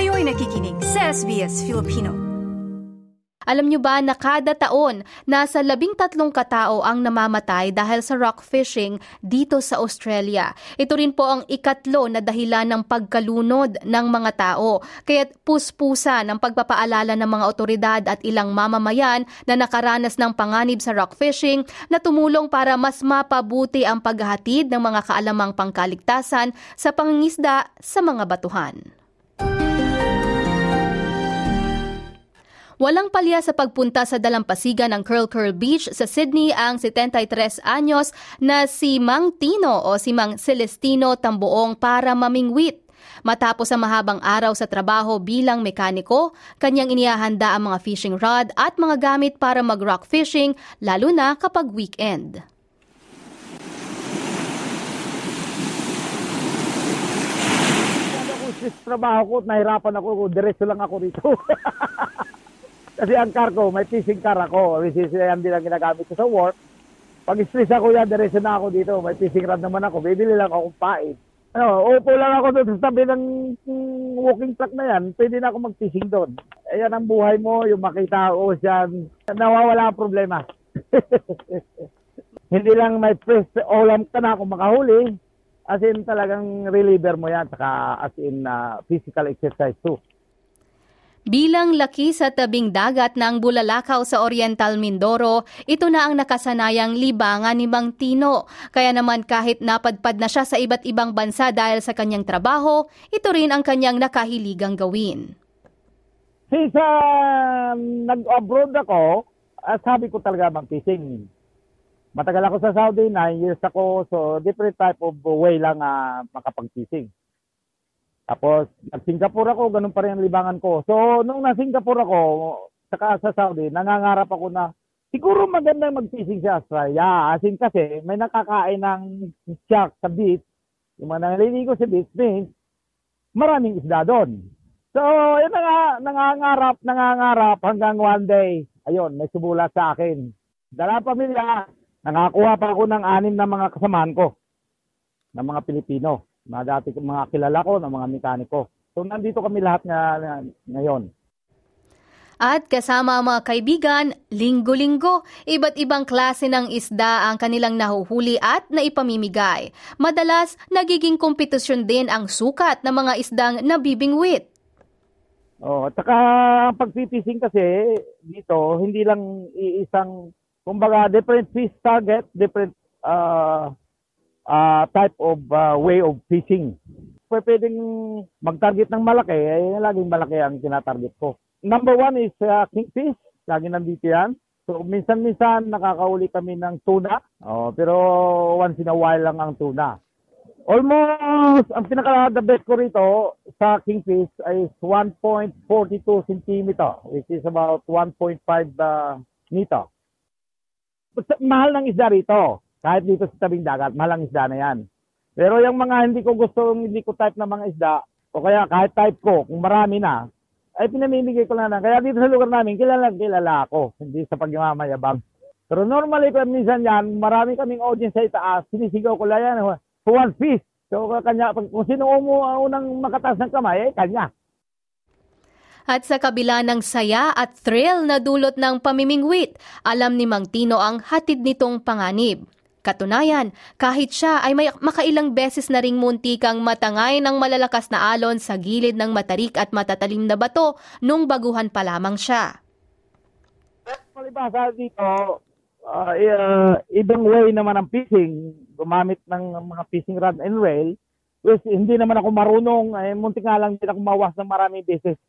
Kayo'y nakikinig sa SBS Filipino. Alam nyo ba na kada taon, nasa labing tatlong katao ang namamatay dahil sa rock fishing dito sa Australia. Ito rin po ang ikatlo na dahilan ng pagkalunod ng mga tao. Kaya't puspusa ng pagpapaalala ng mga otoridad at ilang mamamayan na nakaranas ng panganib sa rock fishing na tumulong para mas mapabuti ang paghahatid ng mga kaalamang pangkaligtasan sa pangingisda sa mga batuhan. Walang palya sa pagpunta sa dalampasigan ng Curl Curl Beach sa Sydney ang 73 anyos na si Mang Tino o si Mang Celestino Tambuong para mamingwit. Matapos ang mahabang araw sa trabaho bilang mekaniko, kanyang inihahanda ang mga fishing rod at mga gamit para mag-rock fishing lalo na kapag weekend. Sa trabaho ko, nahirapan ako, diretso lang ako rito. Kasi ang car ko, may fishing car ako. Which is, yan din ang ginagamit ko sa work. Pag stress ako yan, diretso na ako dito. May fishing rod naman ako. Bibili lang akong pain. Ano, upo lang ako doon sa tabi ng walking track na yan. Pwede na ako mag-fishing doon. Ayan ang buhay mo, yung makita o ocean. Nawawala ang problema. Hindi lang may fresh ulam ka na kung makahuli. As in talagang reliever mo yan. Saka as in uh, physical exercise too. Bilang laki sa tabing dagat ng Bulalakaw sa Oriental Mindoro, ito na ang nakasanayang libangan ni Mang Tino. Kaya naman kahit napadpad na siya sa iba't ibang bansa dahil sa kanyang trabaho, ito rin ang kanyang nakahiligang gawin. Since uh, nag-abroad ako, uh, sabi ko talaga mag-fishing. Matagal ako sa Saudi, 9 years ako, so different type of way lang uh, makapag-fishing. Tapos, nag-Singapore ako, ganun pa rin ang libangan ko. So, nung na-Singapore ako, saka sa Saudi, nangangarap ako na siguro maganda mag-fishing sa Australia. As in kasi, may nakakain ng shark sa beach. Yung mga naliligo sa beach means, maraming isda doon. So, yun nga, nangangarap, nangangarap hanggang one day, ayun, may sumulat sa akin. Dala pamilya, nakakuha pa ako ng anim na mga kasamaan ko, ng mga Pilipino mga dati mga kilala ko ng mga mekaniko. So nandito kami lahat nga, ngayon. At kasama ang mga kaibigan, linggo-linggo, iba't ibang klase ng isda ang kanilang nahuhuli at naipamimigay. Madalas, nagiging kompetisyon din ang sukat ng mga isdang nabibingwit. Oh, at saka pagpipising kasi dito, hindi lang iisang, kumbaga, different fish target, different uh, uh, type of uh, way of fishing. Pwedeng mag-target ng malaki, eh, laging malaki ang tinatarget ko. Number one is uh, kingfish. Lagi nandito yan. So, minsan-minsan nakakauli kami ng tuna. Oh, pero once in a while lang ang tuna. Almost, ang pinaka-the best ko rito sa kingfish is 1.42 cm, which is about 1.5 uh, meter. Mahal ng isda rito. Kahit dito sa tabing dagat, malang isda na yan. Pero yung mga hindi ko gusto, hindi ko type na mga isda, o kaya kahit type ko, kung marami na, ay pinamimigay ko lang na. Kaya dito sa lugar namin, kilala kilala ako, hindi sa pagmamayabang. Pero normally, kung minsan yan, marami kaming audience sa itaas, sinisigaw ko lang yan, one piece. So, kanya, kung sino umu, unang makatas ng kamay, eh, kanya. At sa kabila ng saya at thrill na dulot ng pamimingwit, alam ni Mang Tino ang hatid nitong panganib. Katunayan, kahit siya ay may makailang beses na ring muntikang matangay ng malalakas na alon sa gilid ng matarik at matatalim na bato nung baguhan pa lamang siya. Palibasa dito, uh, uh, ibang way naman ang fishing, gumamit ng mga fishing rod and rail, which hindi naman ako marunong, eh, muntik nga lang din ako mawas ng maraming beses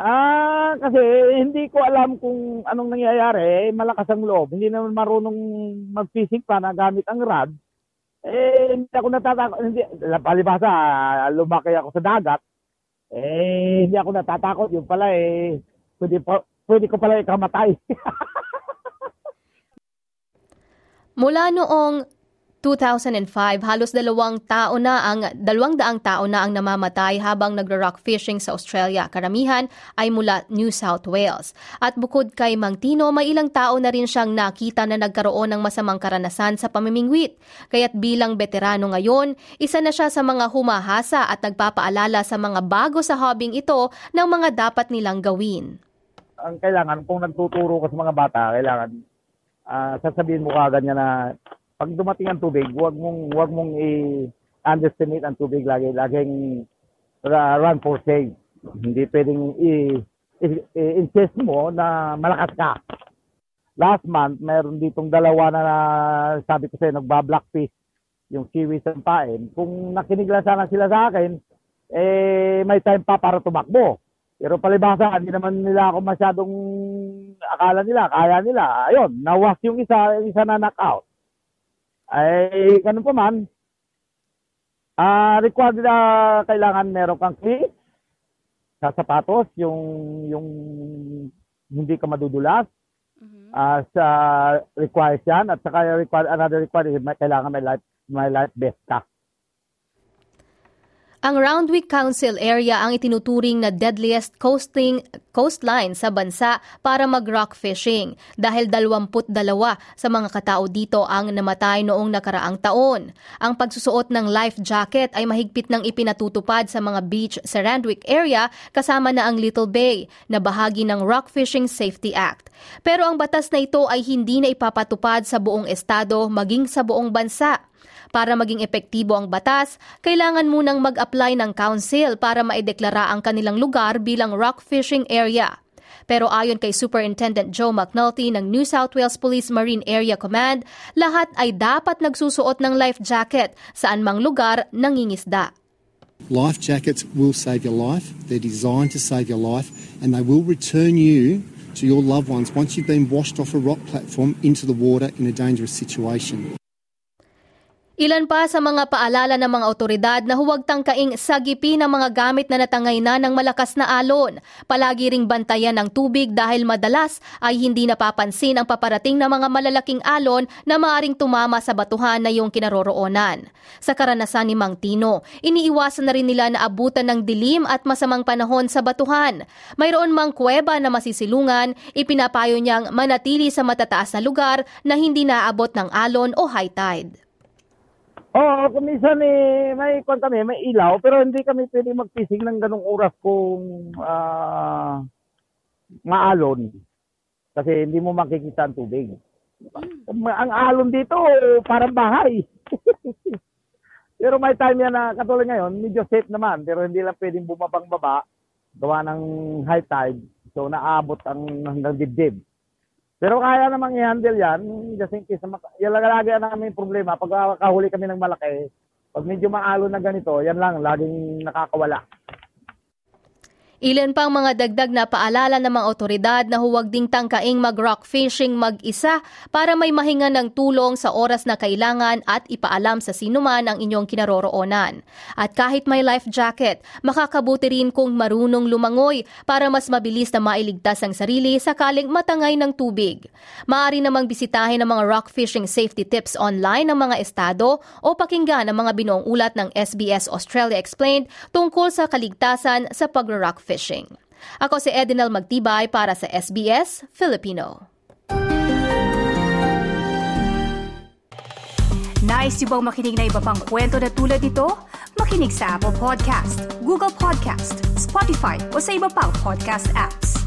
Ah, kasi hindi ko alam kung anong nangyayari. Eh, malakas ang loob. Hindi naman marunong mag-fishing pa na gamit ang rod. Eh, hindi ako natatakot. Hindi, palibasa, lumaki ako sa dagat. Eh, hindi ako natatakot. Yung pala eh, pwede, pa, pwede ko pala ikamatay. Mula noong 2005, halos dalawang tao na ang dalawang daang tao na ang namamatay habang nagra-rock fishing sa Australia. Karamihan ay mula New South Wales. At bukod kay Mang Tino, may ilang tao na rin siyang nakita na nagkaroon ng masamang karanasan sa pamimingwit. Kaya't bilang veterano ngayon, isa na siya sa mga humahasa at nagpapaalala sa mga bago sa hobbying ito ng mga dapat nilang gawin. Ang kailangan, kung nagtuturo ka sa mga bata, kailangan uh, sasabihin mo kagad niya na pag dumating ang tubig, huwag mong huwag mong i-underestimate ang tubig lagi. Laging run for save. Hindi pwedeng i-insist mo na malakas ka. Last month, meron ditong dalawa na, na sabi ko sa'yo, nagba-blackfish yung kiwi sa pain. Kung nakinig lang sana sila sa akin, eh, may time pa para tumakbo. Pero palibasa, hindi naman nila ako masyadong akala nila, kaya nila. Ayun, nawas yung isa, yung isa na knockout ay ganun pa man, uh, required na kailangan meron kang clip sa sapatos, yung yung hindi ka madudulas. Mm-hmm. Uh, sa requires yan at saka required another required may kailangan may life may life vest ka. Ang Roundwick Council area ang itinuturing na deadliest coasting, coastline sa bansa para mag-rock fishing dahil 22 sa mga katao dito ang namatay noong nakaraang taon. Ang pagsusuot ng life jacket ay mahigpit ng ipinatutupad sa mga beach sa Randwick area kasama na ang Little Bay na bahagi ng Rock Fishing Safety Act. Pero ang batas na ito ay hindi na ipapatupad sa buong estado maging sa buong bansa. Para maging epektibo ang batas, kailangan munang mag-apply ng council para maideklara ang kanilang lugar bilang rock fishing area. Pero ayon kay Superintendent Joe McNulty ng New South Wales Police Marine Area Command, lahat ay dapat nagsusuot ng life jacket saan mang lugar nangingisda. Life jackets will save your life. They're designed to save your life and they will return you to your loved ones once you've been washed off a rock platform into the water in a dangerous situation. Ilan pa sa mga paalala ng mga otoridad na huwag tangkaing sagipin ang mga gamit na natangay na ng malakas na alon. Palagi ring bantayan ng tubig dahil madalas ay hindi napapansin ang paparating na mga malalaking alon na maaring tumama sa batuhan na yung kinaroroonan. Sa karanasan ni Mang Tino, iniiwasan na rin nila na abutan ng dilim at masamang panahon sa batuhan. Mayroon mang kuweba na masisilungan, ipinapayo niyang manatili sa matataas na lugar na hindi naaabot ng alon o high tide. Oo, kung minsan eh, may kwan kami, may ilaw, pero hindi kami pwede magpising ng ganong oras kung uh, maalon. Kasi hindi mo makikita ang tubig. Ang alon dito, parang bahay. pero may time yan na katulad ngayon, medyo safe naman, pero hindi lang pwedeng bumabang baba, gawa ng high tide. So naabot ang hanggang dibdib. Pero kaya namang i-handle yan, just in case, yan lang lagi namin problema. Pag kahuli kami ng malaki, pag medyo maalo na ganito, yan lang, laging nakakawala. Ilan pang mga dagdag na paalala ng mga otoridad na huwag ding tangkaing mag-rock fishing mag-isa para may mahinga ng tulong sa oras na kailangan at ipaalam sa sinuman ang inyong kinaroroonan. At kahit may life jacket, makakabuti rin kung marunong lumangoy para mas mabilis na mailigtas ang sarili sakaling matangay ng tubig. Maaari namang bisitahin ang mga rock fishing safety tips online ng mga estado o pakinggan ang mga binuong ulat ng SBS Australia Explained tungkol sa kaligtasan sa pag-rock fishing. Ako si Edinel Magtibay para sa SBS Filipino. Nice yung bang makinig na iba pang kwento na tulad ito? Makinig sa Apple Podcast, Google Podcast, Spotify o sa iba pang podcast apps.